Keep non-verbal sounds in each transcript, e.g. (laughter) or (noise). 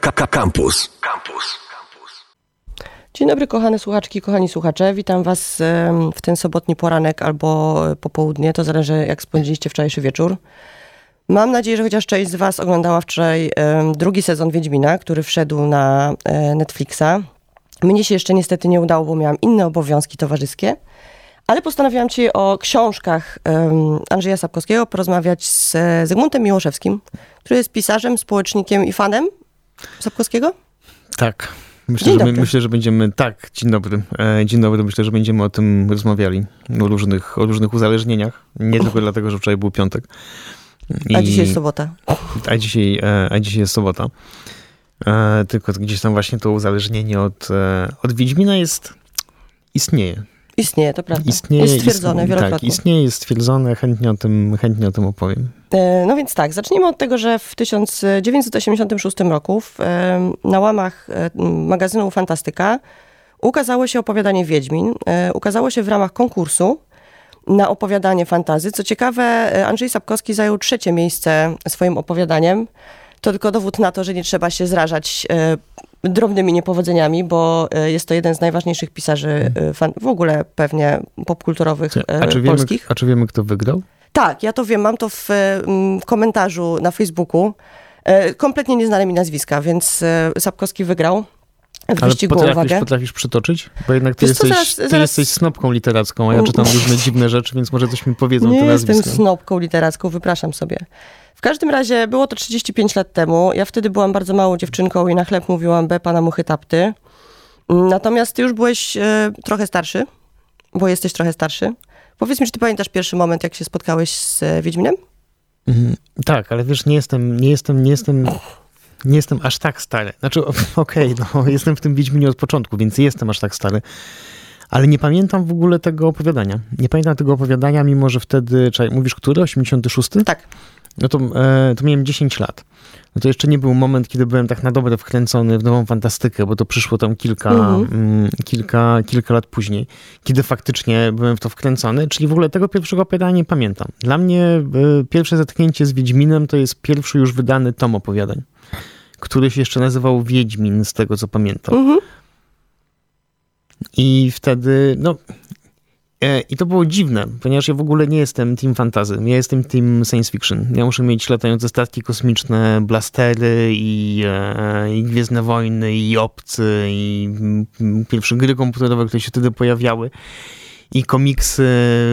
Campus. Campus. Dzień dobry, kochane słuchaczki, kochani słuchacze. Witam Was w ten sobotni poranek albo popołudnie, to zależy jak spędziliście wczorajszy wieczór. Mam nadzieję, że chociaż część z Was oglądała wczoraj drugi sezon Wiedźmina, który wszedł na e, Netflixa. Mnie się jeszcze niestety nie udało, bo miałam inne obowiązki towarzyskie. Ale postanowiłam Ci o książkach Andrzeja Sapkowskiego porozmawiać z e, Zygmuntem Miłoszewskim, który jest pisarzem, społecznikiem i fanem Sapkowskiego. Tak. Myślę że, my, myślę, że będziemy. Tak, dzień dobry. E, dzień dobry. Myślę, że będziemy o tym rozmawiali. O różnych, o różnych uzależnieniach. Nie tylko dlatego, że wczoraj był piątek. A I- dzisiaj jest sobota. A dzisiaj, e, a dzisiaj jest sobota. E, tylko gdzieś tam właśnie to uzależnienie od, e, od Wiedźmina jest. istnieje. Istnieje, to prawda. Istnieje. jest stwierdzone ist- wielokrotnie. Tak, istnieje, jest stwierdzone. Chętnie o tym, chętnie o tym opowiem. E, No więc tak, zacznijmy od tego, że w 1986 roku w, e, na łamach e, magazynu Fantastyka ukazało się opowiadanie Wiedźmin. Ukazało się w ramach konkursu na opowiadanie fantazy. Co ciekawe, Andrzej Sapkowski zajął trzecie miejsce swoim opowiadaniem. To tylko dowód na to, że nie trzeba się zrażać drobnymi niepowodzeniami, bo e, jest to jeden z najważniejszych pisarzy e, fan, w ogóle pewnie popkulturowych e, A czy, wiemy, polskich. a czy wiemy, kto wygrał? Tak, ja to wiem, mam to w, w komentarzu na Facebooku. E, Kompletnie nieznane mi nazwiska, więc e, Sapkowski wygrał w Ale potrafisz, uwagę. potrafisz przytoczyć? Bo jednak ty, Wiesz jesteś, zaraz- ty zaraz- jesteś snopką literacką, a ja czytam (laughs) różne dziwne rzeczy, więc może coś mi powiedzą Nie te jestem nazwiska. snopką literacką, wypraszam sobie. W każdym razie było to 35 lat temu. Ja wtedy byłam bardzo małą dziewczynką i na chleb mówiłam B pana muchy tapty. Natomiast ty już byłeś e, trochę starszy, bo jesteś trochę starszy. Powiedz mi, czy ty pamiętasz pierwszy moment, jak się spotkałeś z e, Wiedźminem? Mhm. Tak, ale wiesz, nie jestem, nie jestem, nie jestem, nie jestem aż tak stary. Znaczy, okej, no, jestem w tym Wiedźminie od początku, więc jestem aż tak stary. Ale nie pamiętam w ogóle tego opowiadania. Nie pamiętam tego opowiadania, mimo że wtedy, czekaj, mówisz który? 86? Tak. No to, e, to miałem 10 lat. No to jeszcze nie był moment, kiedy byłem tak na dobre wkręcony w nową fantastykę, bo to przyszło tam kilka, Mhm. mm, kilka, kilka lat później, kiedy faktycznie byłem w to wkręcony, czyli w ogóle tego pierwszego opowiadania nie pamiętam. Dla mnie e, pierwsze zetknięcie z Wiedźminem to jest pierwszy już wydany tom opowiadań, który się jeszcze nazywał Wiedźmin, z tego co pamiętam. Mhm. I wtedy, no. E, I to było dziwne, ponieważ ja w ogóle nie jestem team fantasy, ja jestem team science fiction. Ja muszę mieć latające statki kosmiczne, blastery i, e, i Gwiezdne Wojny, i Obcy, i mm, pierwsze gry komputerowe, które się wtedy pojawiały. I komiksy,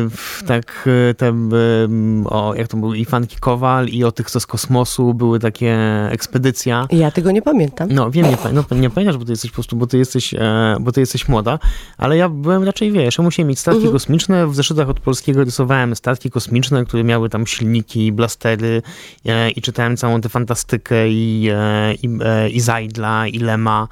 w- tak, te, em, o, jak to był, i Fanki Kowal, i o tych, co z kosmosu, były takie ekspedycja. Ja tego nie pamiętam. No wiem, nie, no, nie pamiętasz, bo ty jesteś po prostu, bo ty jesteś, e, bo ty jesteś młoda, ale ja byłem raczej, wiesz, ja musiałem mieć statki Mhm. kosmiczne, w zeszytach od polskiego rysowałem statki kosmiczne, które miały tam silniki, blastery e, i czytałem całą tę fantastykę i, e, i, i Zajdla, i Lema,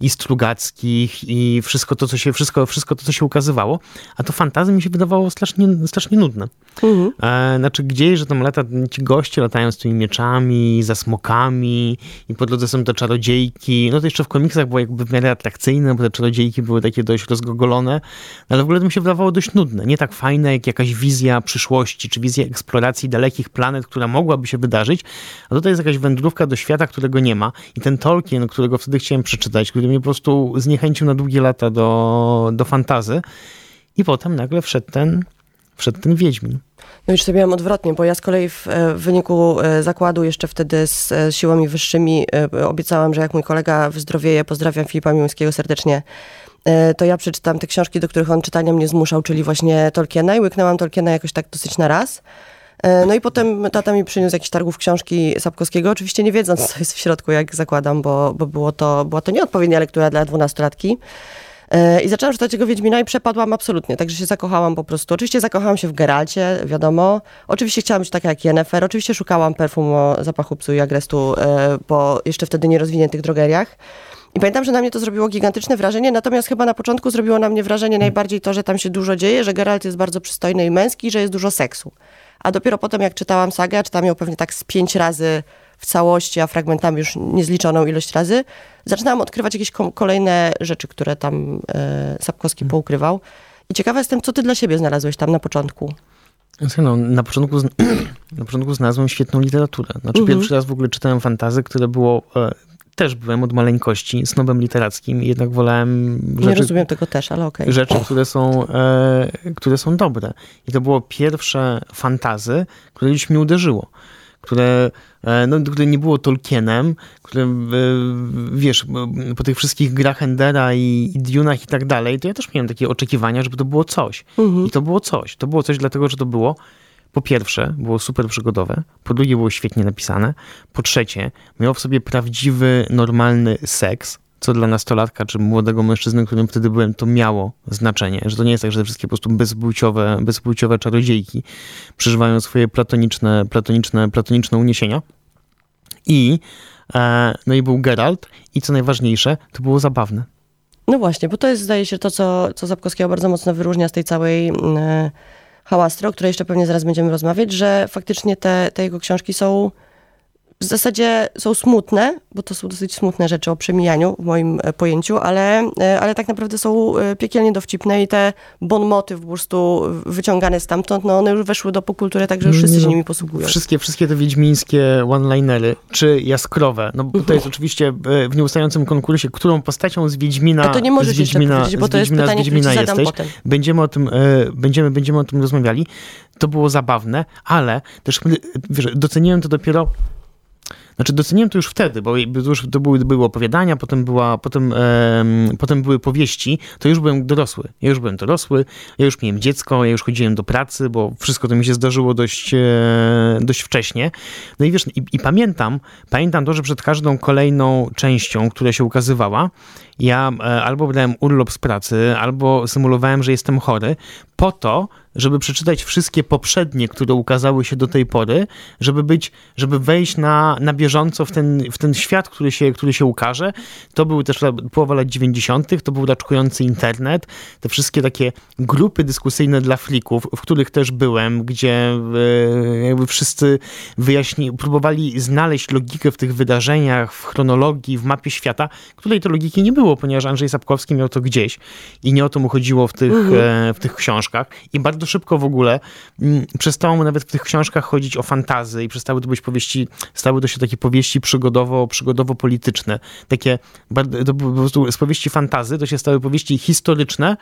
i Strugackich i wszystko to, co się, wszystko, wszystko to, co się ukazywało, a to fantazy mi się wydawało strasznie, strasznie nudne. Mhm. E, znaczy gdzieś, że tam lata, ci goście latają z tymi mieczami, za smokami i po drodze są te czarodziejki. No to jeszcze w komiksach było jakby w miarę atrakcyjne, bo te czarodziejki były takie dość rozgogolone, ale w ogóle to mi się wydawało dość nudne. Nie tak fajne jak jakaś wizja przyszłości, czy wizja eksploracji dalekich planet, która mogłaby się wydarzyć, a tutaj jest jakaś wędrówka do świata, którego nie ma i ten Tolkien, którego wtedy chciałem przeczytać, który mnie po prostu zniechęcił na długie lata do, do fantazy i potem nagle wszedł ten, wszedł ten Wiedźmin. No już sobie miałam odwrotnie, bo ja z kolei w, e, w wyniku e, zakładu jeszcze wtedy z e, siłami wyższymi obiecałam, że jak mój kolega wyzdrowieje, pozdrawiam Filipa Miłońskiego serdecznie, to ja przeczytam te książki, do których on czytania mnie zmuszał, czyli właśnie Tolkiena i łyknęłam Tolkiena jakoś tak dosyć na raz. No i potem tata mi przyniósł jakiś targów książki Sapkowskiego, oczywiście nie wiedząc, co jest w środku, jak zakładam, bo, bo było to, była to nieodpowiednia lektura dla dwunastolatki. I zaczęłam czytać jego Wiedźmina i przepadłam absolutnie, także się zakochałam po prostu. Oczywiście zakochałam się w Geralcie, wiadomo. Oczywiście chciałam być taka jak Yennefer. Oczywiście szukałam perfum o zapachu psu i agrestu e, po jeszcze wtedy nierozwiniętych drogeriach. I pamiętam, że na mnie to zrobiło gigantyczne wrażenie, natomiast chyba na początku zrobiło na mnie wrażenie najbardziej to, że tam się dużo dzieje, że Geralt jest bardzo przystojny i męski, że jest dużo seksu. A dopiero potem, jak czytałam sagę, czytałam ją pewnie tak z pięć razy w całości, a fragmentami już niezliczoną ilość razy, zaczynałam odkrywać jakieś kolejne rzeczy, które tam e, Sapkowski poukrywał. I ciekawa jestem, co ty dla siebie znalazłeś tam na początku. No, na, początku, (clears throat) na początku znalazłem świetną literaturę. Znaczy Mhm. pierwszy raz w ogóle czytałem fantazy, które było e, też byłem od maleńkości snobem literackim i jednak wolałem rzeczy, Nie rozumiem tego też, ale okej. Okay. Rzeczy, które są, e, które są dobre. I to było pierwsze fantazy, które gdzieś mnie uderzyło. Które, e, no, które nie było Tolkienem, które, e, wiesz, po tych wszystkich grach Endera i, i Dunach i tak dalej, to ja też miałem takie oczekiwania, żeby to było coś. Mhm. I to było coś. To było coś dlatego, że to było po pierwsze, było super przygodowe, po drugie, było świetnie napisane, po trzecie, miało w sobie prawdziwy, normalny seks, co dla nastolatka czy młodego mężczyzny, którym wtedy byłem, to miało znaczenie. Że to nie jest tak, że te wszystkie po prostu bezpłciowe, bezpłciowe czarodziejki przeżywają swoje platoniczne, platoniczne, platoniczne uniesienia. I, e, no i był Geralt i co najważniejsze, to było zabawne. No właśnie, bo to jest, zdaje się, to, co, co Zapkowskiego bardzo mocno wyróżnia z tej całej... Yy hałastry, o której jeszcze pewnie zaraz będziemy rozmawiać, że faktycznie te, te jego książki są w zasadzie są smutne, bo to są dosyć smutne rzeczy o przemijaniu w moim e, pojęciu, ale, e, ale tak naprawdę są e, piekielnie dowcipne i te bonmoty po prostu wyciągane stamtąd, no one już weszły do popkultury, także już wszyscy się nimi posługują. Wszystkie, wszystkie te wiedźmińskie one-linery, czy jaskrowe, no bo to jest oczywiście w nieustającym konkursie, którą postacią z Wiedźmina, A to nie możesz z Wiedźmina, bo to jest pytanie, z Wiedźmina jesteś. Potem. Będziemy o tym, będziemy, będziemy o tym rozmawiali. To było zabawne, ale też wiesz, doceniłem to dopiero znaczy doceniłem to już wtedy, bo już to były, były opowiadania, potem, była, potem, potem były powieści, to już byłem dorosły. Ja już byłem dorosły, ja już miałem dziecko, ja już chodziłem do pracy, bo wszystko to mi się zdarzyło dość, e, dość wcześnie. No i wiesz, i, i pamiętam, pamiętam to, że przed każdą kolejną częścią, która się ukazywała, ja e, albo brałem urlop z pracy, albo symulowałem, że jestem chory, po to, żeby przeczytać wszystkie poprzednie, które ukazały się do tej pory, żeby być, żeby wejść na, na bieżąco w ten, w ten świat, który się, który się ukaże. To były też połowa lat 90., to był raczkujący internet, te wszystkie takie grupy dyskusyjne dla flików, w których też byłem, gdzie e, jakby wszyscy wyjaśni, próbowali znaleźć logikę w tych wydarzeniach, w chronologii, w mapie świata, której to logiki nie było, ponieważ Andrzej Sapkowski miał to gdzieś i nie o to mu chodziło w tych, mhm. E, w tych książkach. I bardzo szybko w ogóle mm, przestało mu nawet w tych książkach chodzić o fantazy i przestały to być powieści, stały to się takie powieści przygodowo, przygodowo-polityczne. Takie, to po prostu z powieści fantazy to się stały powieści historyczne,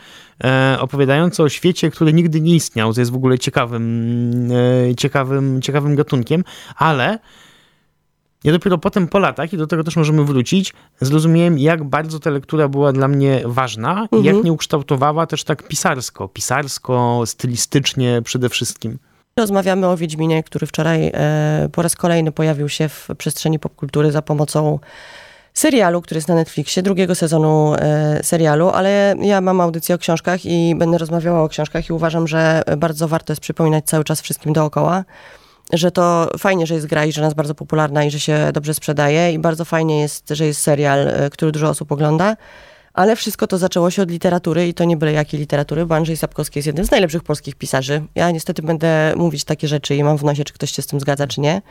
e, opowiadające o świecie, który nigdy nie istniał, co jest w ogóle ciekawym, e, ciekawym, ciekawym gatunkiem, ale ja dopiero potem po latach, i do tego też możemy wrócić, zrozumiałem, jak bardzo ta lektura była dla mnie ważna mhm. i jak mnie ukształtowała też tak pisarsko, pisarsko, stylistycznie przede wszystkim. Rozmawiamy o Wiedźminie, który wczoraj e, po raz kolejny pojawił się w przestrzeni popkultury za pomocą serialu, który jest na Netflixie, drugiego sezonu e, serialu, ale ja mam audycję o książkach i będę rozmawiała o książkach i uważam, że bardzo warto jest przypominać cały czas wszystkim dookoła, że to fajnie, że jest gra i że jest bardzo popularna i że się dobrze sprzedaje i bardzo fajnie jest, że jest serial, e, który dużo osób ogląda, ale wszystko to zaczęło się od literatury i to nie byle jakiej literatury, bo Andrzej Sapkowski jest jednym z najlepszych polskich pisarzy. Ja niestety będę mówić takie rzeczy i mam w nosie, czy ktoś się z tym zgadza, czy nie.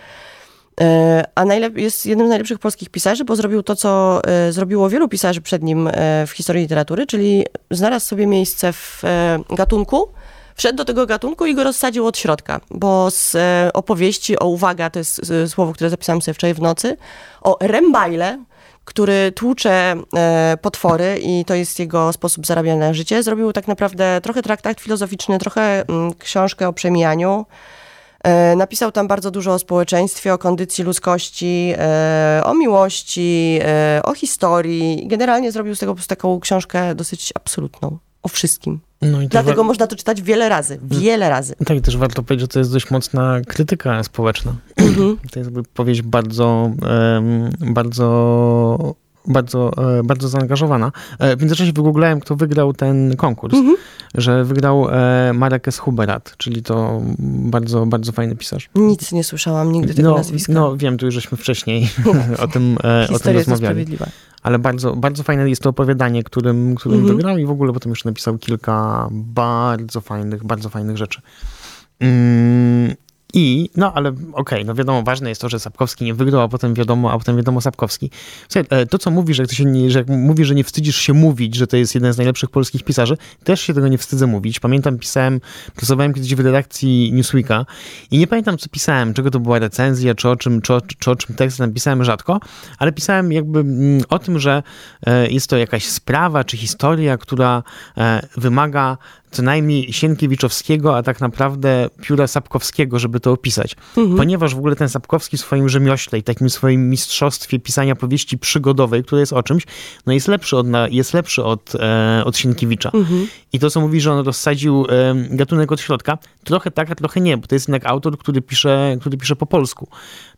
E, a jest jednym z najlepszych polskich pisarzy, bo zrobił to, co e, zrobiło wielu pisarzy przed nim w historii literatury, czyli znalazł sobie miejsce w gatunku, wszedł do tego gatunku i go rozsadził od środka, bo z e, opowieści o, uwaga, to jest e, słowo, które zapisałam sobie wczoraj w nocy, o Rembajle, który tłucze e, potwory i to jest jego sposób zarabiania na życie, zrobił tak naprawdę trochę traktat filozoficzny, trochę mm, książkę o przemijaniu. Napisał tam bardzo dużo o społeczeństwie, o kondycji ludzkości, o miłości, o historii. Generalnie zrobił z tego po prostu taką książkę dosyć absolutną, o wszystkim. No Dlatego można to czytać wiele razy, wiele razy. Tak, i też warto powiedzieć, że to jest dość mocna krytyka społeczna. Mhm. To jest jakby powieść bardzo, bardzo bardzo, e, bardzo zaangażowana. E, w międzyczasie wygooglałem, kto wygrał ten konkurs, mhm. że wygrał e, Marek S. Huberat, czyli to bardzo, bardzo fajny pisarz. Nic nie słyszałam nigdy tego no, nazwiska. No wiem, tu już żeśmy wcześniej (laughs) o tym, o tym rozmawiali ale bardzo, bardzo fajne jest to opowiadanie, którym, którym mhm. wygrał i w ogóle potem jeszcze napisał kilka bardzo fajnych, bardzo fajnych rzeczy. Mm, I, no ale okej, okay, no wiadomo, ważne jest to, że Sapkowski nie wygrał, a potem wiadomo, a potem wiadomo Sapkowski. Słuchaj, e, to co mówisz, jak, ty się nie, że jak mówisz, że nie wstydzisz się mówić, że to jest jeden z najlepszych polskich pisarzy, też się tego nie wstydzę mówić. Pamiętam, pisałem, pracowałem kiedyś w redakcji Newsweeka i nie pamiętam, co pisałem, czego to była recenzja, czy o czym, czy o, czy o czym tekst napisałem rzadko, ale pisałem jakby mm, o tym, że e, jest to jakaś sprawa, czy historia, która e, wymaga co najmniej Sienkiewiczowskiego, a tak naprawdę pióra Sapkowskiego, żeby to opisać. Mhm. Ponieważ w ogóle ten Sapkowski w swoim rzemiośle i takim swoim mistrzostwie pisania powieści przygodowej, które jest o czymś, no jest lepszy od, jest lepszy od, e, od Sienkiewicza. Mhm. I to, co mówi, że on rozsadził e, gatunek od środka, trochę tak, a trochę nie, bo to jest jednak autor, który pisze, który pisze po polsku.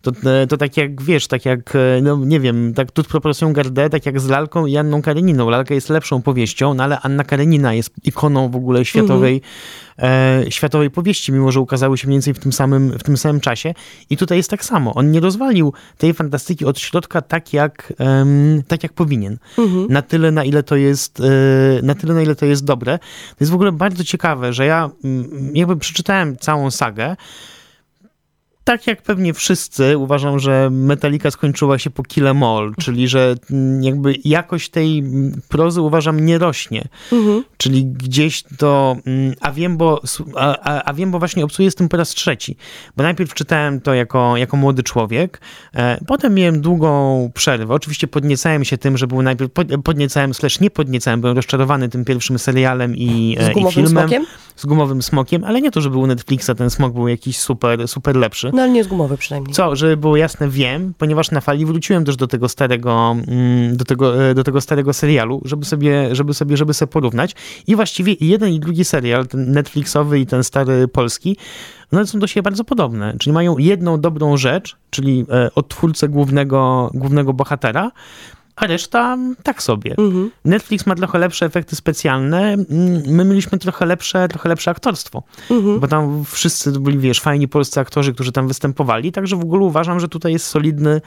To, e, to tak jak, wiesz, tak jak, e, no nie wiem, tak tu proporcją Gardę, tak jak z Lalką i Anną Kareniną. Lalka jest lepszą powieścią, no ale Anna Karenina jest ikoną w ogóle światowej, mhm. e, światowej powieści, mimo że ukazały się mniej więcej w tym, samym, w tym samym czasie. I tutaj jest tak samo. On nie rozwalił tej fantastyki od środka tak jak, um, tak jak powinien. Mhm. Na tyle, na ile to jest, e, na tyle, na ile to jest dobre. To jest w ogóle bardzo ciekawe, że ja mm, jakby przeczytałem całą sagę, tak jak pewnie wszyscy, uważam, że Metallica skończyła się po Kill All, czyli że jakby jakość tej prozy uważam nie rośnie. Mhm. Czyli gdzieś to, mm, a wiem, bo, a, a, wiem, bo właśnie obcuję z tym po raz trzeci. Bo najpierw czytałem to jako, jako młody człowiek, e, potem miałem długą przerwę. Oczywiście podniecałem się tym, że był najpierw, podniecałem, slash nie podniecałem, byłem rozczarowany tym pierwszym serialem i, z e, i filmem. Smokiem? Z gumowym smokiem, ale nie to, że był Netflixa, ten smok był jakiś super, super lepszy. No ale nie z gumowy przynajmniej. Co, żeby było jasne, wiem, ponieważ na fali wróciłem też do tego starego, mm, do tego, e, do tego starego serialu, żeby sobie, żeby sobie, żeby sobie porównać. I właściwie jeden i drugi serial, ten Netflixowy i ten stary polski, one są do siebie bardzo podobne. Czyli mają jedną dobrą rzecz, czyli e, odtwórcę głównego, głównego bohatera, a reszta tak sobie. Mhm. Netflix ma trochę lepsze efekty specjalne, mm, my mieliśmy trochę lepsze, trochę lepsze aktorstwo, mhm. bo tam wszyscy byli, wiesz, fajni polscy aktorzy, którzy tam występowali, także w ogóle uważam, że tutaj jest solidny,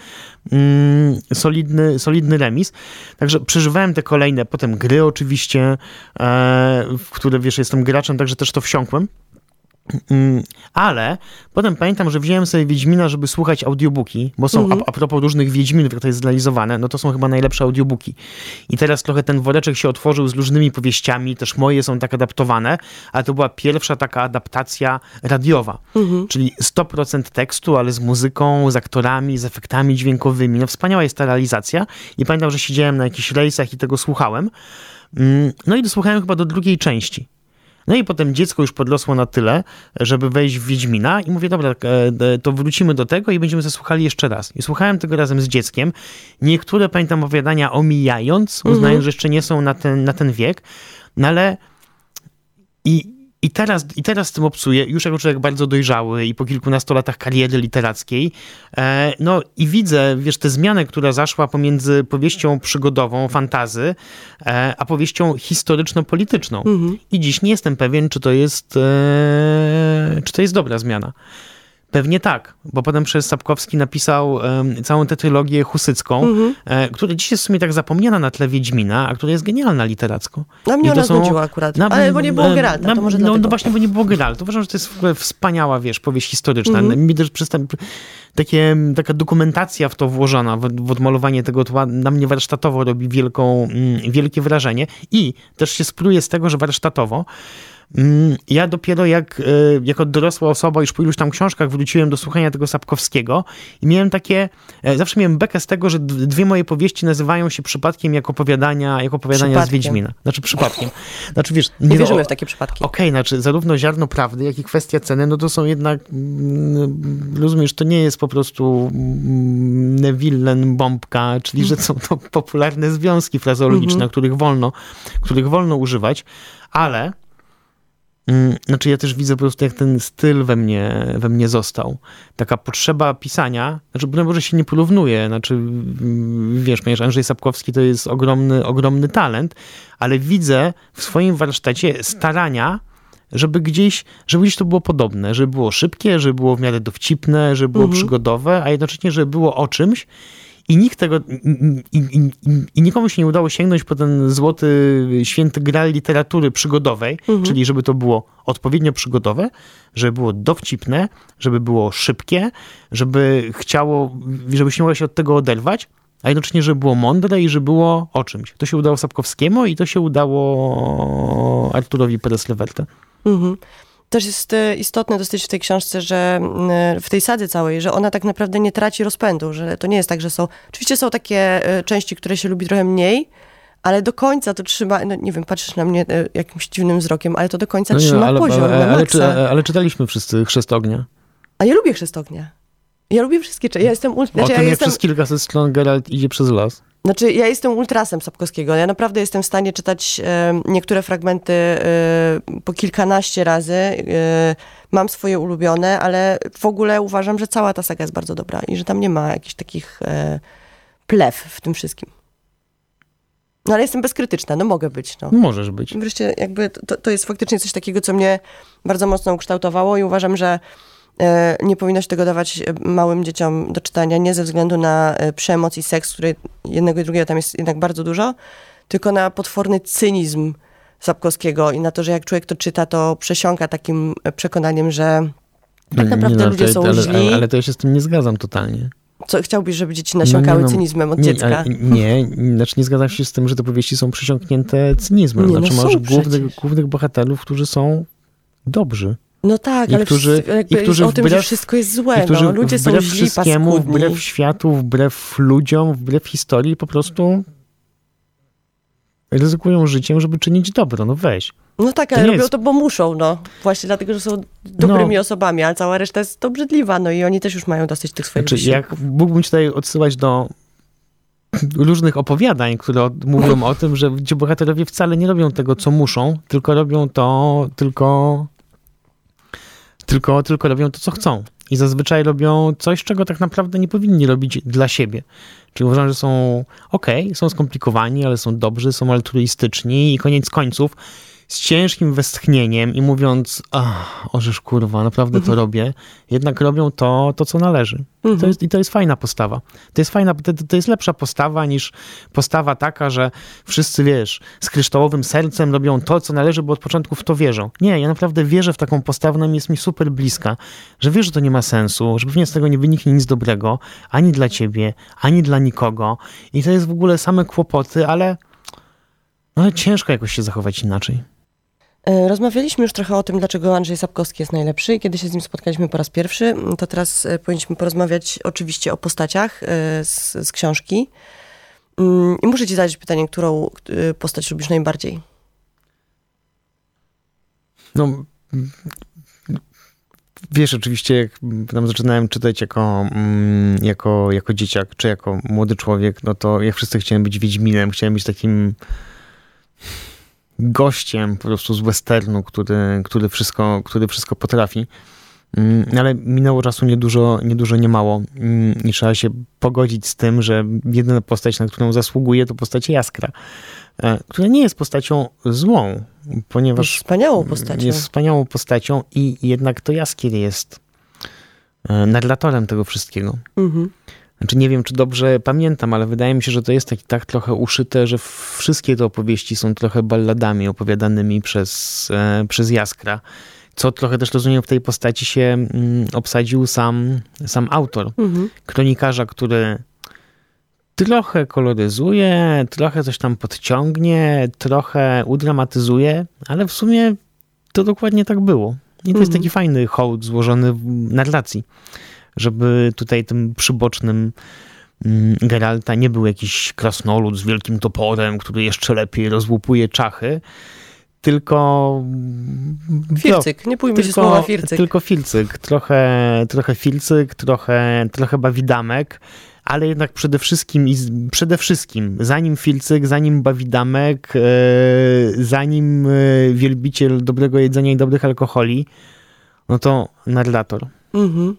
mm, solidny, solidny remis. Także przeżywałem te kolejne, potem gry oczywiście, e, w które, wiesz, jestem graczem, także też to wsiąkłem. Mm, ale potem pamiętam, że wziąłem sobie Wiedźmina, żeby słuchać audiobooki, bo są, mhm. a, a propos różnych Wiedźminów, jak to jest zrealizowane, no to są chyba najlepsze audiobooki. I teraz trochę ten woreczek się otworzył z różnymi powieściami, też moje są tak adaptowane, ale to była pierwsza taka adaptacja radiowa, mhm. czyli 100% tekstu, ale z muzyką, z aktorami, z efektami dźwiękowymi. No wspaniała jest ta realizacja i pamiętam, że siedziałem na jakichś rejsach i tego słuchałem. Mm, no i dosłuchałem chyba do drugiej części. No i potem dziecko już podrosło na tyle, żeby wejść w Wiedźmina i mówię, dobra, e, to wrócimy do tego i będziemy zasłuchali jeszcze raz. I słuchałem tego razem z dzieckiem. Niektóre, pamiętam, opowiadania omijając, uznając, mhm. że jeszcze nie są na ten, na ten wiek, no ale i i teraz, I teraz z tym obcuję, już jako człowiek bardzo dojrzały i po kilkunastu latach kariery literackiej. E, no i widzę, wiesz, tę zmianę, która zaszła pomiędzy powieścią przygodową, fantazy, e, a powieścią historyczno-polityczną. Mhm. I dziś nie jestem pewien, czy to jest, e, czy to jest dobra zmiana. Pewnie tak, bo potem przez Sapkowski napisał um, całą tę trylogię husycką, mm-hmm. e, która dziś jest w sumie tak zapomniana na tle Wiedźmina, a która jest genialna literacko. Na mnie I ona są, akurat, na, ale bo nie było Geralta, na, to może No, no właśnie, bo nie było Geralta. Uważam, że to jest wspaniała, wiesz, powieść historyczna. Mm-hmm. Mi też przystęp, takie, taka dokumentacja w to włożona, w, w odmalowanie tego tła, na mnie warsztatowo robi wielką, mm, wielkie wrażenie i też się spruje z tego, że warsztatowo ja dopiero jak, e, jako dorosła osoba, już po iluś tam książkach wróciłem do słuchania tego Sapkowskiego i miałem takie, e, zawsze miałem bekę z tego, że dwie moje powieści nazywają się przypadkiem jako opowiadania, jako opowiadania z Wiedźmina. Znaczy przypadkiem. Znaczy wiesz... Nie, nie wierzymy no, w takie przypadki. Okej, okay, znaczy zarówno ziarno prawdy, jak i kwestia ceny, no to są jednak, mm, rozumiesz, to nie jest po prostu mm, Neville'n bombka, czyli że są to popularne związki frazeologiczne, mm -hmm. których wolno, których wolno używać, ale Mm, znaczy ja też widzę po prostu, jak ten styl we mnie, we mnie został. Taka potrzeba pisania, znaczy może się nie porównuje, znaczy wiesz, ponieważ Andrzej Sapkowski to jest ogromny, ogromny talent, ale widzę w swoim warsztacie starania, żeby gdzieś, żeby gdzieś to było podobne, żeby było szybkie, żeby było w miarę dowcipne, żeby było mhm. przygodowe, a jednocześnie, żeby było o czymś i nikt tego, i, i, i, nikomu się nie udało sięgnąć po ten złoty, święty gral literatury przygodowej, mhm. czyli żeby to było odpowiednio przygodowe, żeby było dowcipne, żeby było szybkie, żeby chciało, żebyś nie mogła się od tego oderwać, a jednocześnie, żeby było mądre i że było o czymś. To się udało Sapkowskiemu i to się udało Arturowi Perez-Lewerte. Mhm też jest e, istotne dosyć w tej książce, że e, w tej sadze całej, że ona tak naprawdę nie traci rozpędu, że to nie jest tak, że są, oczywiście są takie e, części, które się lubi trochę mniej, ale do końca to trzyma, no nie wiem, patrzysz na mnie jakimś dziwnym wzrokiem, ale to do końca no nie, trzyma ale, poziom ale, ale, ale, ale, czytaliśmy wszyscy Chrzest Ognia. A ja lubię Chrzest Ognia. Ja lubię wszystkie części. Ja jestem... Znaczy, o tym, ja jestem... przez kilkaset stron Geralt idzie przez las. Znaczy, ja jestem ultrasem Sapkowskiego. Ja naprawdę jestem w stanie czytać e, niektóre fragmenty e, po kilkanaście razy. E, mam swoje ulubione, ale w ogóle uważam, że cała ta saga jest bardzo dobra i że tam nie ma jakichś takich plew w tym wszystkim. No ale jestem bezkrytyczna, no mogę być. No. Możesz być. Wreszcie jakby to, to jest faktycznie coś takiego, co mnie bardzo mocno ukształtowało i uważam, że nie powinno się tego dawać e, małym dzieciom do czytania, nie ze względu na e, przemoc i seks, który jednego i drugiego tam jest jednak bardzo dużo, tylko na potworny cynizm Sapkowskiego i na to, że jak człowiek to czyta, to przesiąka takim przekonaniem, że tak naprawdę nie, no, ludzie są ale, źli. Ale, ale, to ja się z tym nie zgadzam totalnie. Co, chciałbyś, żeby dzieci nasiąkały no, no, cynizmem od nie, dziecka? Nie, znaczy nie zgadzam się z tym, że te powieści są przesiąknięte cynizmem. Nie, znaczy no masz głównych, głównych bohaterów, którzy są dobrzy. No tak, I ale którzy, i którzy o tym, wbrew, że wszystko jest złe. No. Ludzie są źli, wszystkiemu, paskudni. wbrew światu, wbrew ludziom, wbrew historii po prostu ryzykują życiem, żeby czynić dobro. No weź. No tak, ale robią jest... to, bo muszą, no. Właśnie dlatego, że są dobrymi no. osobami, ale cała reszta jest obrzydliwa, no i oni też już mają dosyć tych swoich znaczy, Jak mógłbym tutaj odsyłać do różnych opowiadań, które mówią o tym, że ci bohaterowie wcale nie robią tego, co muszą, tylko robią to, tylko tylko, tylko robią to, co chcą. I zazwyczaj robią coś, czego tak naprawdę nie powinni robić dla siebie. Czyli uważam, że są ok, są skomplikowani, ale są dobrzy, są altruistyczni i koniec końców z ciężkim westchnieniem i mówiąc, ach, ożesz kurwa, naprawdę to mhm. robię, jednak robią to, to co należy. Mhm. To jest, I to jest fajna postawa. To jest fajna, to, to jest lepsza postawa niż postawa taka, że wszyscy, wiesz, z kryształowym sercem robią to, co należy, bo od początku w to wierzą. Nie, ja naprawdę wierzę w taką postawę, ona jest mi super bliska, że wiesz, że to nie ma sensu, że pewnie z tego nie wyniknie nic dobrego, ani dla ciebie, ani dla nikogo. I to jest w ogóle same kłopoty, ale, no, ale ciężko jakoś się zachować inaczej. E, rozmawialiśmy już trochę o tym, dlaczego Andrzej Sapkowski jest najlepszy i kiedy się z nim spotkaliśmy po raz pierwszy, to teraz e, powinniśmy porozmawiać oczywiście o postaciach e, z, z książki. Mm, I muszę ci zadać pytanie, którą postać lubisz najbardziej? No, wiesz, oczywiście, jak tam zaczynałem czytać jako, mm, jako, jako dzieciak, czy jako młody człowiek, no to jak wszyscy chciałem być Wiedźminem, chciałem być takim gościem po prostu z westernu, który, który, wszystko, który wszystko potrafi. Mm, ale minęło czasu niedużo, niedużo, nie mało mm, i trzeba się pogodzić z tym, że jedyna postać, na którą zasługuje, to postać Jaskra, e, która nie jest postacią złą, ponieważ... Jest wspaniałą postacią. Jest wspaniałą postacią i jednak to Jaskier jest e, narratorem tego wszystkiego. Mhm. Znaczy nie wiem, czy dobrze pamiętam, ale wydaje mi się, że to jest tak, tak trochę uszyte, że wszystkie te opowieści są trochę balladami opowiadanymi przez, e, przez Jaskra. Co trochę też rozumiem w tej postaci się mm, obsadził sam, sam autor. Mhm. Kronikarza, który trochę koloryzuje, trochę coś tam podciągnie, trochę udramatyzuje, ale w sumie to dokładnie tak było. I to mhm. jest taki fajny hołd złożony w narracji żeby tutaj tym przybocznym mm, Geralta nie był jakiś krasnolud z wielkim toporem, który jeszcze lepiej rozłupuje czachy, tylko... Filcyk, nie pójmy się słowa filcyk. Tylko filcyk, trochę, trochę filcyk, trochę, trochę bawidamek, ale jednak przede wszystkim, przede wszystkim, zanim filcyk, zanim bawidamek, e, zanim e, wielbiciel dobrego jedzenia i dobrych alkoholi, no to narrator. Mhm.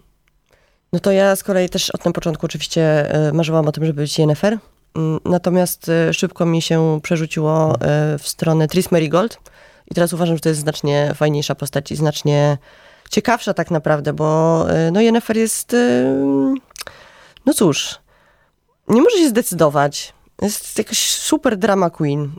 No to ja z kolei też od na początku oczywiście e, marzyłam o tym, żeby być Yennefer. Mm, natomiast e, szybko mi się przerzuciło e, w stronę Tris Merigold. I teraz uważam, że to jest znacznie fajniejsza postać i znacznie ciekawsza tak naprawdę, bo no Yennefer jest, no cóż, nie może się zdecydować. Jest jakaś super drama queen.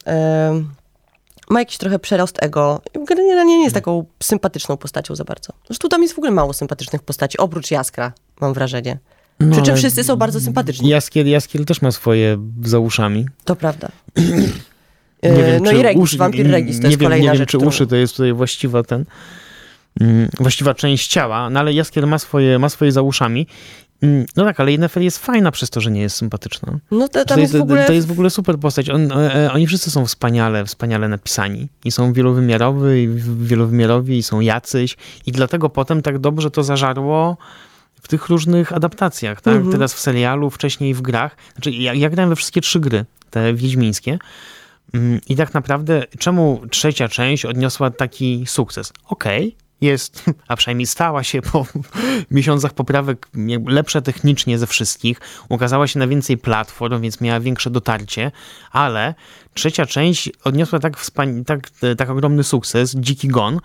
Ma jakiś trochę przerost ego. Generalnie nie jest taką sympatyczną postacią za bardzo. Zresztą tam jest w ogóle mało sympatycznych postaci, oprócz Jaskra, mam wrażenie. No, Przy czym wszyscy są bardzo sympatyczni. Jaskier, Jaskier też ma swoje za uszami. To prawda. Nie E, wiem, no i Regis, uszy- wampir Regis, to nie jest wiem, kolejna Nie wiem, rzecz. czy którą- uszy to jest tutaj właściwa ten, mm, właściwa część ciała, no ale Jaskier ma swoje, ma swoje za uszami. Mm, No tak, ale Yennefer jest fajna przez to, że nie jest sympatyczna. No to, To jest jest, w ogóle... to jest w ogóle super postać. On, e, oni wszyscy są wspaniale, wspaniale napisani. I są wielowymiarowi, i wielowymiarowi, i są jacyś. I dlatego potem tak dobrze to zażarło w tych różnych adaptacjach, tak? Mhm. Teraz w serialu, wcześniej w grach. Znaczy, ja, ja grałem we wszystkie trzy gry, te wiedźmińskie. Mm, I tak naprawdę, czemu trzecia część odniosła taki sukces? Okej, jest, (laughs) a przynajmniej stała się po (laughs) miesiącach poprawek lepsza technicznie ze wszystkich, ukazała się na więcej platform, więc miała większe dotarcie, ale trzecia część odniosła tak, tak, tak ogromny sukces, Dziki Gon,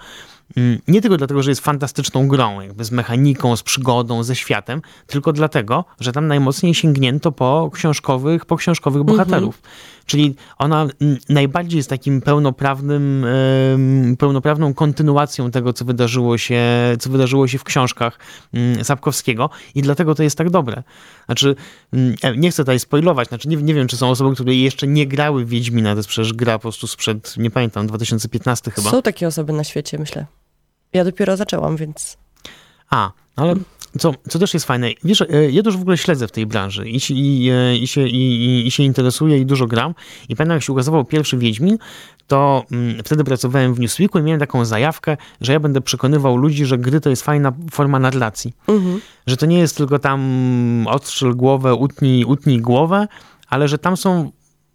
Nie tylko dlatego, że jest fantastyczną grą, jakby z mechaniką, z przygodą, ze światem, tylko dlatego, że tam najmocniej sięgnięto po książkowych, po książkowych bohaterów. Czyli ona mm, najbardziej jest takim pełnoprawnym, pełnoprawną kontynuacją tego, co wydarzyło się, co wydarzyło się w książkach mm, Sapkowskiego i dlatego to jest tak dobre. Znaczy, mm, e, nie chcę tutaj spoilować, znaczy nie, nie wiem, czy są osoby, które jeszcze nie grały w Wiedźmina, to jest przecież gra po prostu sprzed, nie pamiętam, 2015 chyba. Są takie osoby na świecie, myślę. Ja dopiero zaczęłam, więc... A, ale co, co też jest fajne, wiesz, e, ja też w ogóle śledzę w tej branży i, się- i, e, i, się, i- i się interesuję i dużo gram. I pamiętam, jak się ukazywał pierwszy Wiedźmin, to mm, wtedy pracowałem w Newsweeku i miałem taką zajawkę, że ja będę przekonywał ludzi, że gry to jest fajna forma narracji. Mhm. Że to nie jest tylko tam odstrzel głowę, utnij, utnij głowę, ale że tam są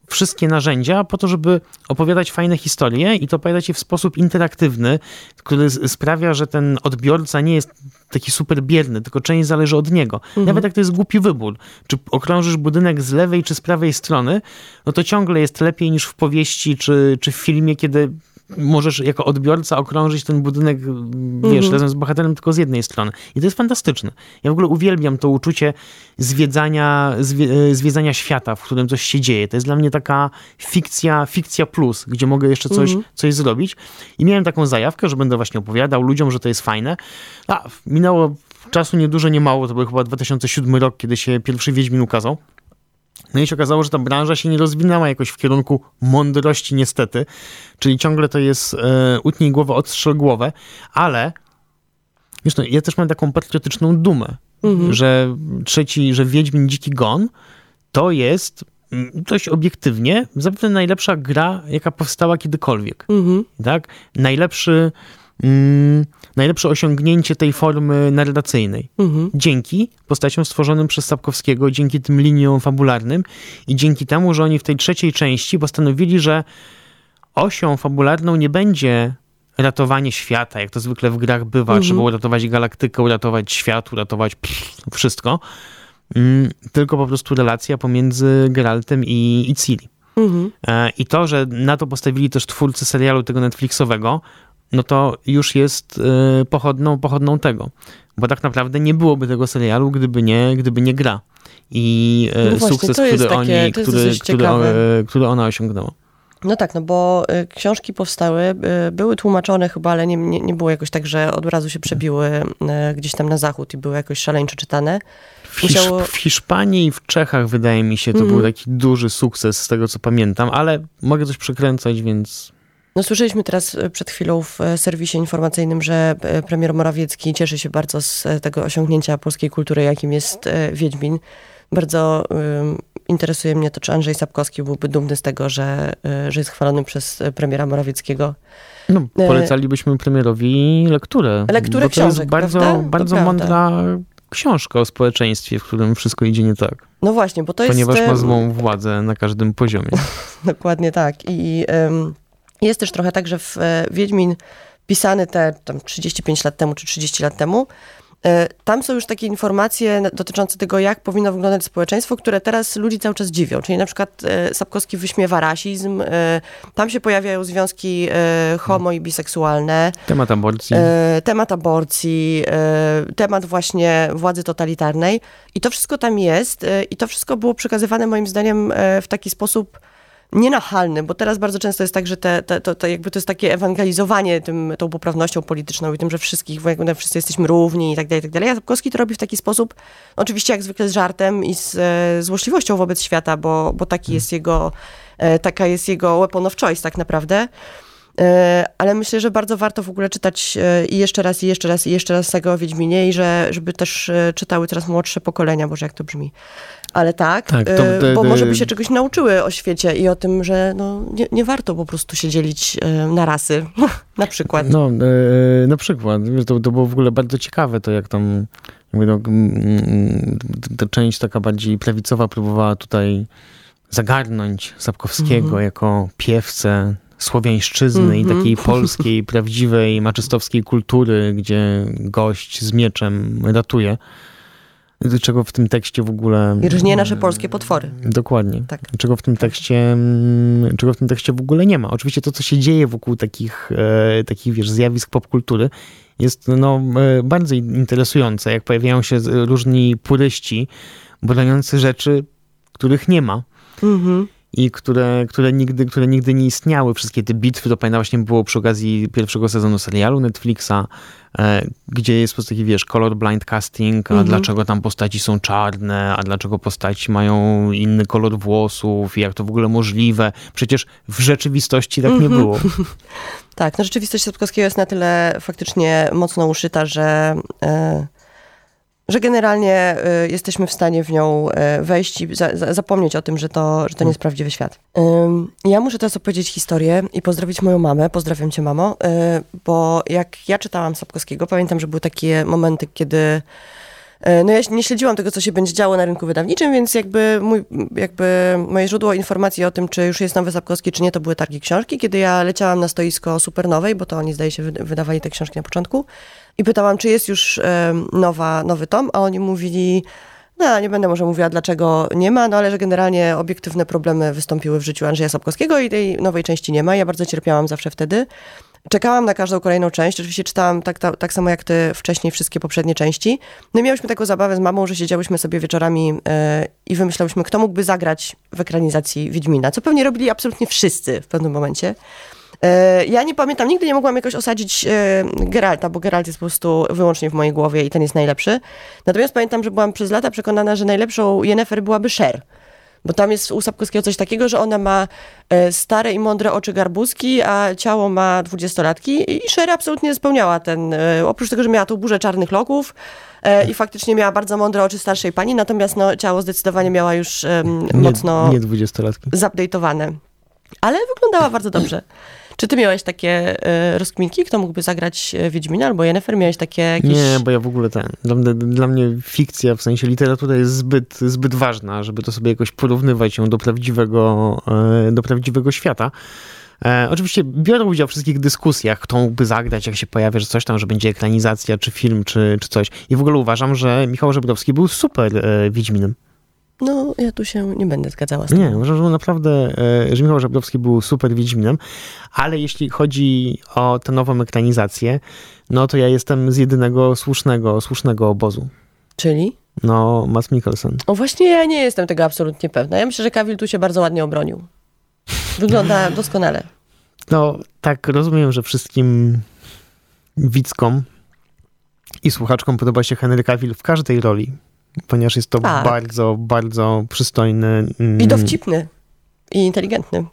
wszystkie narzędzia po to, żeby opowiadać fajne historie i to opowiadać je w sposób interaktywny, który sprawia, że ten odbiorca nie jest taki super bierny, tylko część zależy od niego. Nawet jak to jest głupi wybór, czy okrążysz budynek z lewej czy z prawej strony, no to ciągle jest lepiej niż w powieści czy, czy w filmie, kiedy możesz jako odbiorca okrążyć ten budynek, wiesz, razem z bohaterem tylko z jednej strony. I to jest fantastyczne. Ja w ogóle uwielbiam to uczucie zwiedzania, zwie, zwiedzania świata, w którym coś się dzieje. To jest dla mnie taka fikcja, fikcja plus, gdzie mogę jeszcze coś, coś zrobić. I miałem taką zajawkę, że będę właśnie opowiadał ludziom, że to jest fajne. A, minęło czasu niedużo, nie mało, to był chyba 2007 rok, kiedy się pierwszy Wiedźmin ukazał. No i się okazało, że ta branża się nie rozwinęła jakoś w kierunku mądrości niestety, czyli ciągle to jest e, utnij głowę, odstrzel głowę, ale wiesz, no, ja też mam taką patriotyczną dumę, że trzeci, że Wiedźmin Dziki Gon to jest mm, dość obiektywnie zapewne najlepsza gra, jaka powstała kiedykolwiek. Mhm. Tak? Najlepszy, mm, najlepsze osiągnięcie tej formy narracyjnej Mhm. dzięki postaciom stworzonym przez Sapkowskiego, dzięki tym liniom fabularnym i dzięki temu, że oni w tej trzeciej części postanowili, że osią fabularną nie będzie ratowanie świata, jak to zwykle w grach bywa. Trzeba uratować galaktykę, uratować świat, uratować pff, wszystko. Mm, tylko po prostu relacja pomiędzy Geraltem i, i Ciri. Mhm. E, I to, że na to postawili też twórcy serialu tego Netflixowego, no to już jest e, pochodną, pochodną tego. Bo tak naprawdę nie byłoby tego serialu, gdyby nie, gdyby nie gra. I e, No właśnie, sukces, który, takie- oni, który, który, e, który ona osiągnęła. No tak, no bo y, książki powstały, y, były tłumaczone chyba, ale nie, nie, nie było jakoś tak, że od razu się przebiły y, gdzieś tam na zachód i były jakoś szaleńczo czytane. W, Musiało- w Hiszpanii i w Czechach, wydaje mi się, to Mhm. był taki duży sukces, z tego co pamiętam, ale mogę coś przekręcać, więc No słyszeliśmy teraz y, przed chwilą w y, serwisie informacyjnym, że y, premier Morawiecki cieszy się bardzo z tego osiągnięcia polskiej kultury, jakim jest Wiedźmin. Bardzo interesuje mnie to, czy Andrzej Sapkowski byłby dumny z tego, że, że jest chwalony przez premiera Morawieckiego. no, E, polecalibyśmy premierowi lekturę. Lekturę bo to jest bardzo, prawda? Bardzo mądra książka o społeczeństwie, w którym wszystko idzie nie tak. No właśnie, bo to jest... Ponieważ ma złą władzę na każdym poziomie. (laughs) Dokładnie tak. I em, jest też trochę tak, że w e, Wiedźmin pisany te tam 35 lat temu czy 30 lat temu E, tam są już takie informacje dotyczące tego, jak powinno wyglądać społeczeństwo, które teraz ludzi cały czas dziwią. Czyli na przykład e, Sapkowski wyśmiewa rasizm, tam się pojawiają związki homo i biseksualne. Temat aborcji. Temat aborcji, temat właśnie władzy totalitarnej. I to wszystko tam jest i to wszystko było przekazywane moim zdaniem w taki sposób nienachalny, bo teraz bardzo często jest tak, że te, te, to, to, jakby to jest takie ewangelizowanie tym, tą poprawnością polityczną i tym, że wszystkich, jakby wszyscy jesteśmy równi i tak dalej, i tak dalej. A Sapkowski to robi w taki sposób, oczywiście jak zwykle z żartem i z e, złośliwością wobec świata, bo, bo taki jest jego, e, taka jest jego weapon of choice tak naprawdę. E, ale myślę, że bardzo warto w ogóle czytać e, i jeszcze raz, i jeszcze raz, i jeszcze raz tego o Wiedźminie i że, żeby też e, czytały coraz młodsze pokolenia, boże jak to brzmi. Ale tak, tak to, to, bo może by się czegoś nauczyły o świecie i o tym, że no, nie, nie warto po prostu się dzielić na rasy, (laughs) na przykład. No, na przykład. To, to było w ogóle bardzo ciekawe, to jak tam no, ta część taka bardziej prawicowa próbowała tutaj zagarnąć Sapkowskiego mhm. jako piewcę słowiańszczyzny mm -hmm. i mhm. takiej polskiej, (laughs) prawdziwej, maczystowskiej kultury, gdzie gość z mieczem ratuje. Czego w tym tekście w ogóle. I różnie nasze polskie potwory. Dokładnie. Tak. Czego w tym tekście, mm, czego w tym tekście w ogóle nie ma. Oczywiście to, co się dzieje wokół takich, e, takich wiesz, zjawisk popkultury, jest no, e, bardzo interesujące. Jak pojawiają się różni puryści, broniący rzeczy, których nie ma. Mhm i które, które, nigdy, które nigdy nie istniały. Wszystkie te bitwy, to pamiętam właśnie było przy okazji pierwszego sezonu serialu Netflixa, e, gdzie jest po prostu taki, wiesz, colorblind casting, a mhm. dlaczego tam postaci są czarne, a dlaczego postaci mają inny kolor włosów i jak to w ogóle możliwe. Przecież w rzeczywistości tak nie mhm. było. (laughs) tak, no rzeczywistość Sapkowskiego jest na tyle faktycznie mocno uszyta, że... E, że generalnie y, jesteśmy w stanie w nią y, wejść i za, za, zapomnieć o tym, że to, że to nie jest prawdziwy świat. Ja muszę teraz opowiedzieć historię i pozdrowić moją mamę. Pozdrawiam cię, mamo, y, bo jak ja czytałam Sapkowskiego, pamiętam, że były takie momenty, kiedy y, no ja nie śledziłam tego, co się będzie działo na rynku wydawniczym, więc jakby, mój, jakby moje źródło informacji o tym, czy już jest nowy Sapkowski, czy nie, to były targi książki, kiedy ja leciałam na stoisko Supernowej, bo to oni, zdaje się, wydawali te książki na początku. I pytałam, czy jest już nowa, nowy tom, a oni mówili, no nie będę może mówiła, dlaczego nie ma, no ale że generalnie obiektywne problemy wystąpiły w życiu Andrzeja Sapkowskiego i tej nowej części nie ma. Ja bardzo cierpiałam zawsze wtedy. Czekałam na każdą kolejną część. Oczywiście czytałam tak, tak, samo jak ty wcześniej wszystkie poprzednie części. No i miałyśmy taką zabawę z mamą, że siedziałyśmy sobie wieczorami yy, i wymyślałyśmy, kto mógłby zagrać w ekranizacji Wiedźmina, co pewnie robili absolutnie wszyscy w pewnym momencie. E, ja nie pamiętam, nigdy nie mogłam jakoś osadzić e, Geralta, bo Geralt jest po prostu wyłącznie w mojej głowie i ten jest najlepszy. Natomiast pamiętam, że byłam przez lata przekonana, że najlepszą Yennefer byłaby Sher. Bo tam jest u Sapkowskiego coś takiego, że ona ma e, stare i mądre oczy garbuzki, a ciało ma dwudziestolatki i Sher absolutnie spełniała ten, oprócz tego, że miała tą burzę czarnych loków, i faktycznie miała bardzo mądre oczy starszej pani, natomiast no, ciało zdecydowanie miała już um, mocno nie, nie zupdate'owane. Ale wyglądała bardzo dobrze. Czy ty miałeś takie y, rozkminki, kto mógłby zagrać e, Wiedźmina albo Yennefer? Miałeś takie jakieś... Nie, bo ja w ogóle ten... Dla dla mnie fikcja, w sensie literatura jest zbyt, zbyt ważna, żeby to sobie jakoś porównywać ją do prawdziwego, y, do prawdziwego świata. E, oczywiście biorę udział w wszystkich dyskusjach, kto mógłby zagrać, jak się pojawia, że coś tam, że będzie ekranizacja, czy film, czy, czy coś. I w ogóle uważam, że Michał Żebrowski był super e, Wiedźminem. No, ja tu się nie będę zgadzała z tym. Nie, uważam, że naprawdę, e, że Michał Żabrowski był super Wiedźminem, ale jeśli chodzi o tę nową ekranizację, no to ja jestem z jedynego słusznego, słusznego obozu. Czyli? No, Matt Mikkelsen. O właśnie, ja nie jestem tego absolutnie pewna. Ja myślę, że Kawil tu się bardzo ładnie obronił. Wygląda (laughs) doskonale. No, tak, rozumiem, że wszystkim widzkom i słuchaczkom podoba się Henry Cavill w każdej roli ponieważ jest to tak. bardzo, bardzo przystojny. Mm, I dowcipny. I inteligentny.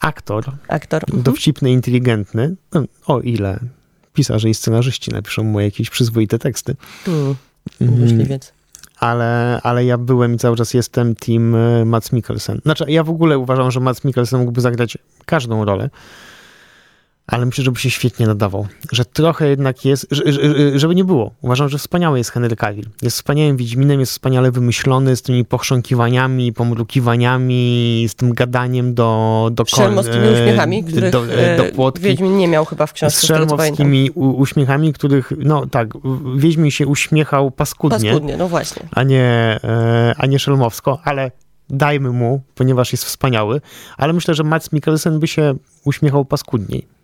Aktor. Aktor. Mhm. Dowcipny, inteligentny. No, o ile pisarze i scenarzyści napiszą mu jakieś przyzwoite teksty. Mm. Myśliwiec. Ale, ale ja byłem i cały czas jestem team e, Mats Mikkelsen. Znaczy, ja w ogóle uważam, że Mats Mikkelsen mógłby zagrać każdą rolę. Ale myślę, żeby się świetnie nadawał. Że trochę jednak jest, że, że, żeby nie było. Uważam, że wspaniały jest Henry Cavill. Jest wspaniałym Wiedźminem, jest wspaniale wymyślony, z tymi pochrząkiwaniami, pomrukiwaniami, z tym gadaniem do... do Szelmowskimi uśmiechami, których do, do płotki. Wiedźmin nie miał chyba w książce. Z szelmowskimi uśmiechami, których, no tak, Wiedźmin się uśmiechał paskudnie. Paskudnie, no właśnie. A nie, e, a nie szelmowsko, ale dajmy mu, ponieważ jest wspaniały, ale myślę, że Mads Mikkelsen by się uśmiechał paskudniej.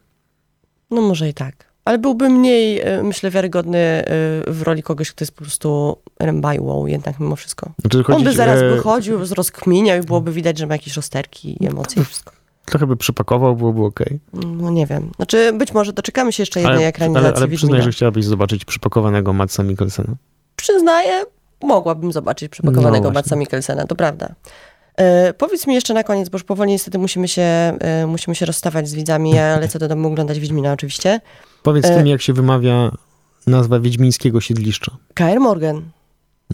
No może i tak. Ale byłby mniej, e, myślę, wiarygodny e, w roli kogoś, kto jest po prostu rębajłą jednak mimo wszystko. Znaczy, On by zaraz e... wychodził, rozkminiał i byłoby widać, że ma jakieś rozterki i emocje i wszystko. Trochę by przypakował, byłoby ok. No nie wiem. Znaczy być może doczekamy się jeszcze jednej ale, ekranizacji Ale, ale przyznaj, że chciałabyś zobaczyć przypakowanego Matsa Mikkelsena. Przyznaję, mogłabym zobaczyć przypakowanego no Matsa Mikkelsena, to prawda. E, powiedz mi jeszcze na koniec, bo już powoli niestety musimy się, e, musimy się rozstawać z widzami. Ja (laughs) lecę do domu oglądać Wiedźmina oczywiście. Powiedz e... mi, jak się wymawia nazwa wiedźmińskiego siedliszcza. Kaer Morgan.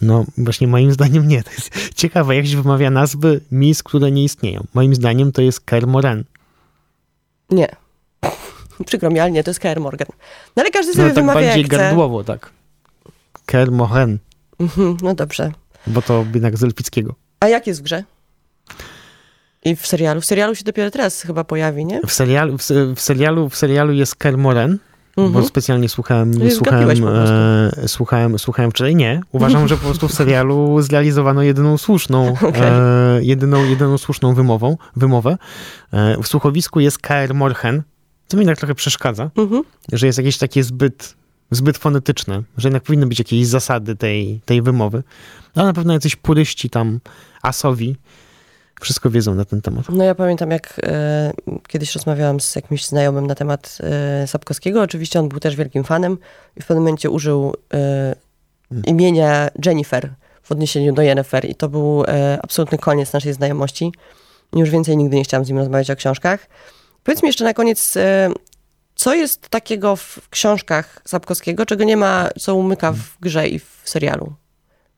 No właśnie moim zdaniem nie. To jest ciekawe, jak się wymawia nazwy miejsc, które nie istnieją. Moim zdaniem to jest Kaer Moren. Nie. (laughs) Przykro mi, ale nie, to jest Kaer Morgan. No ale każdy sobie no, tak wymawia bardziej jak gardłowo, tak. Kaer Moren. Mhm, no dobrze. Bo to jednak z elfickiego. A jak jest w grze? I w serialu? W serialu się dopiero teraz chyba pojawi, nie? W serialu, w, w serialu, w serialu jest Kermoren, mhm. bo specjalnie słuchałem, słuchałem, e, słuchałem, słuchałem wczoraj. Nie, uważam, że po prostu w serialu zrealizowano jedyną słuszną, (laughs) okay. e, jedyną, jedyną słuszną wymową, wymowę. E, w słuchowisku jest Kaer Morhen, co mi tak trochę przeszkadza, mhm. że jest jakieś takie zbyt, zbyt fonetyczne, że jednak powinny być jakieś zasady tej, tej wymowy. Ale na pewno jacyś puryści tam asowi wszystko wiedzą na ten temat. No ja pamiętam, jak e, kiedyś rozmawiałam z jakimś znajomym na temat e, Sapkowskiego. Oczywiście on był też wielkim fanem i w pewnym momencie użył e, imienia Jennifer w odniesieniu do Jennifer i to był e, absolutny koniec naszej znajomości. Już więcej nigdy nie chciałam z nim rozmawiać o książkach. Powiedz mi jeszcze na koniec, e, co jest takiego w książkach Sapkowskiego, czego nie ma, co umyka w grze i w serialu?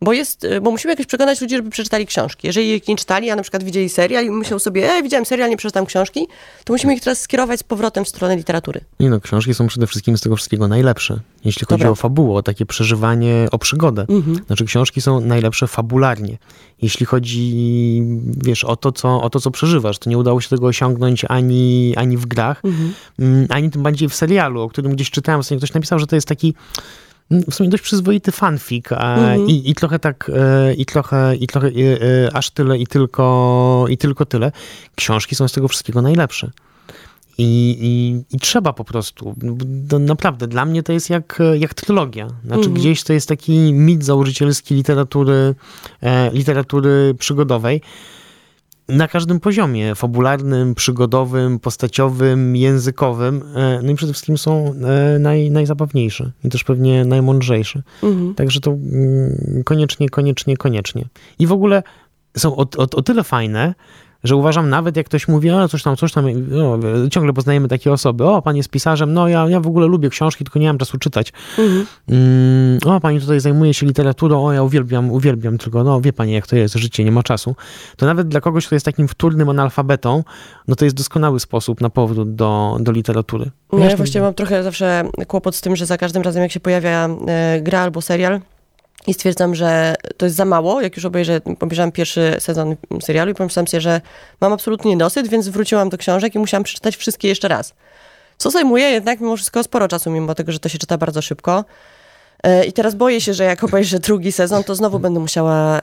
Bo, jest, y, bo musimy jakoś przekonać ludzi, żeby przeczytali książki. Jeżeli ich nie czytali, a na przykład widzieli serial i myślą sobie, e, widziałem serial, nie przeczytam książki, to musimy ich teraz skierować z powrotem w stronę literatury. Nie no, książki są przede wszystkim z tego wszystkiego najlepsze. Jeśli chodzi Dobra. o fabułę, o takie przeżywanie, o przygodę. Mhm. Znaczy książki są najlepsze fabularnie. Jeśli chodzi, wiesz, o to, co, o to, co przeżywasz, to nie udało się tego osiągnąć ani, ani w grach, mhm. Mm, ani tym bardziej w serialu, o którym gdzieś czytałem, ktoś napisał, że to jest taki w sumie dość przyzwoity fanfic mhm. i, i trochę tak, e, i trochę, i trochę i, e, aż tyle i tylko, i tylko tyle. Książki są z tego wszystkiego najlepsze. I, i, I, trzeba po prostu. naprawdę, dla mnie to jest jak, jak trylogia. Znaczy, mhm. gdzieś to jest taki mit założycielski literatury, e, literatury przygodowej na każdym poziomie fabularnym, przygodowym, postaciowym, językowym. E, no i przede wszystkim są e, naj, najzabawniejsze i też pewnie najmądrzejsze. Mhm. Także to mm, koniecznie, koniecznie, koniecznie. I w ogóle są o, o, o tyle fajne, że uważam nawet jak ktoś mówi, o coś tam, coś tam, no, ciągle poznajemy takie osoby, o pan jest pisarzem, no ja, ja w ogóle lubię książki, tylko nie mam czasu czytać. Mhm. Mm, o pani tutaj zajmuje się literaturą, o ja uwielbiam, uwielbiam, tylko no wie pani jak to jest, życie, nie ma czasu. To nawet dla kogoś, kto jest takim wtórnym analfabetą, no to jest doskonały sposób na powrót do, do literatury. No ja właśnie mam trochę zawsze kłopot z tym, że za każdym razem jak się pojawia e, gra albo serial, i stwierdzam, że to jest za mało. Jak już obejrzę, obejrzałam pierwszy sezon serialu i pomyślałam sobie, że mam absolutnie niedosyt, więc wróciłam do książek i musiałam przeczytać wszystkie jeszcze raz. Co zajmuje jednak mimo wszystko sporo czasu, mimo tego, że to się czyta bardzo szybko. E, I teraz boję się, że jak obejrzę drugi sezon, to znowu będę musiała e,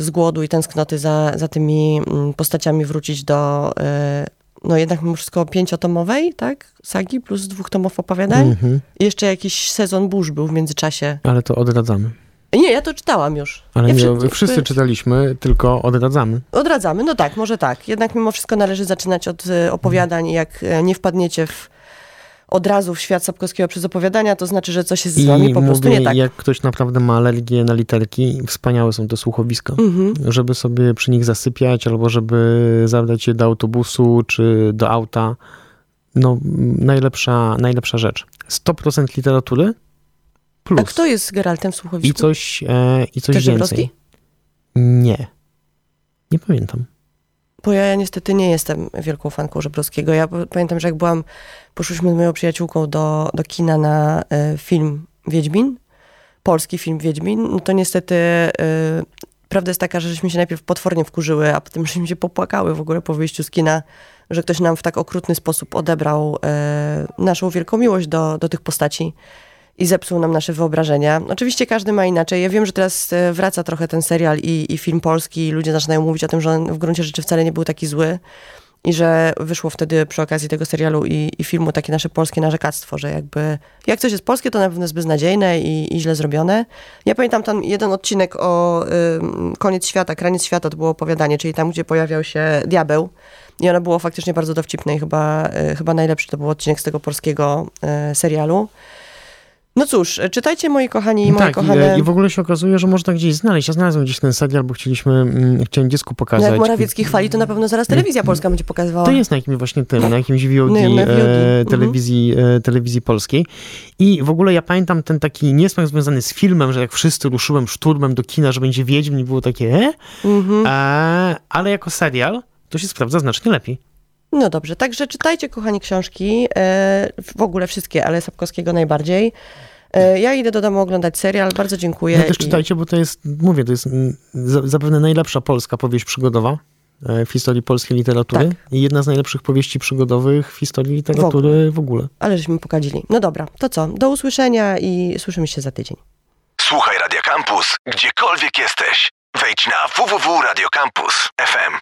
z głodu i tęsknoty za, za tymi mm, postaciami wrócić do e, no jednak mimo wszystko pięciotomowej, tak? Sagi plus dwóch tomów opowiadań. Mm -hmm. I jeszcze jakiś sezon burz był w międzyczasie. Ale to odradzamy. Nie, ja to czytałam już. Ale ja nie, wszyscy czytaliśmy, tylko odradzamy. Odradzamy, no tak, może tak. Jednak mimo wszystko należy zaczynać od e, opowiadań. Jak e, nie wpadniecie w, od razu w świat Sapkowskiego przez opowiadania, to znaczy, że coś jest z wami I po prostu mówię, nie tak. jak ktoś naprawdę ma alergię na literki, wspaniałe są te słuchowiska, mhm. żeby sobie przy nich zasypiać, albo żeby zabrać je do autobusu, czy do auta. No, najlepsza, najlepsza rzecz. 100% literatury, Plus. A kto jest Geraltem w słuchowisku? I coś, e, i coś Też więcej. Nie. Nie pamiętam. Bo ja niestety nie jestem wielką fanką Żebrowskiego. Ja pamiętam, że jak byłam, poszłyśmy z moją przyjaciółką do, do kina na y, film Wiedźmin, polski film Wiedźmin, no to niestety y, prawda jest taka, że żeśmy się najpierw potwornie wkurzyły, a potem żeśmy się popłakały w ogóle po wyjściu z kina, że ktoś nam w tak okrutny sposób odebrał y, naszą wielką miłość do, do tych postaci i zepsuł nam nasze wyobrażenia. Oczywiście każdy ma inaczej. Ja wiem, że teraz e, wraca trochę ten serial i, i film polski i ludzie zaczynają mówić o tym, że on w gruncie rzeczy wcale nie był taki zły i że wyszło wtedy przy okazji tego serialu i, i filmu takie nasze polskie narzekactwo, że jakby jak coś jest polskie, to na pewno jest beznadziejne i, i źle zrobione. Ja pamiętam tam jeden odcinek o y, koniec świata, kraniec świata, to było opowiadanie, czyli tam, gdzie pojawiał się diabeł i ono było faktycznie bardzo dowcipne i chyba, y, chyba najlepszy to był odcinek z tego polskiego y, serialu. No cóż, czytajcie moi kochani i moje tak, kochane. I, I w ogóle się okazuje, że można gdzieś znaleźć. Ja znalazłem gdzieś ten serial, bo chcieliśmy, mm, chciałem dziecku pokazać. No jak Morawiecki chwali, to na pewno zaraz telewizja polska będzie pokazywała. To jest na jakimś właśnie tym, na jakimś VOD, No, na VOD. e, telewizji, e, telewizji polskiej. I w ogóle ja pamiętam ten taki niesmak związany z filmem, że jak wszyscy ruszyłem szturmem do kina, że będzie Wiedźmin i było takie, e? Mhm. Ale jako serial to się sprawdza znacznie lepiej. No dobrze, także czytajcie kochani książki, e, w ogóle wszystkie, ale Sapkowskiego najbardziej. E, ja idę do domu oglądać serial, bardzo dziękuję. No też i- czytajcie, bo to jest, mówię, to jest za- zapewne najlepsza polska powieść przygodowa e, w historii polskiej literatury Tak. i jedna z najlepszych powieści przygodowych w historii literatury w ogóle. Ale żeśmy pokadzili. No dobra, to co? Do usłyszenia i słyszymy się za tydzień. Słuchaj Radio Campus, gdziekolwiek jesteś. Wejdź na www.radiocampus.fm.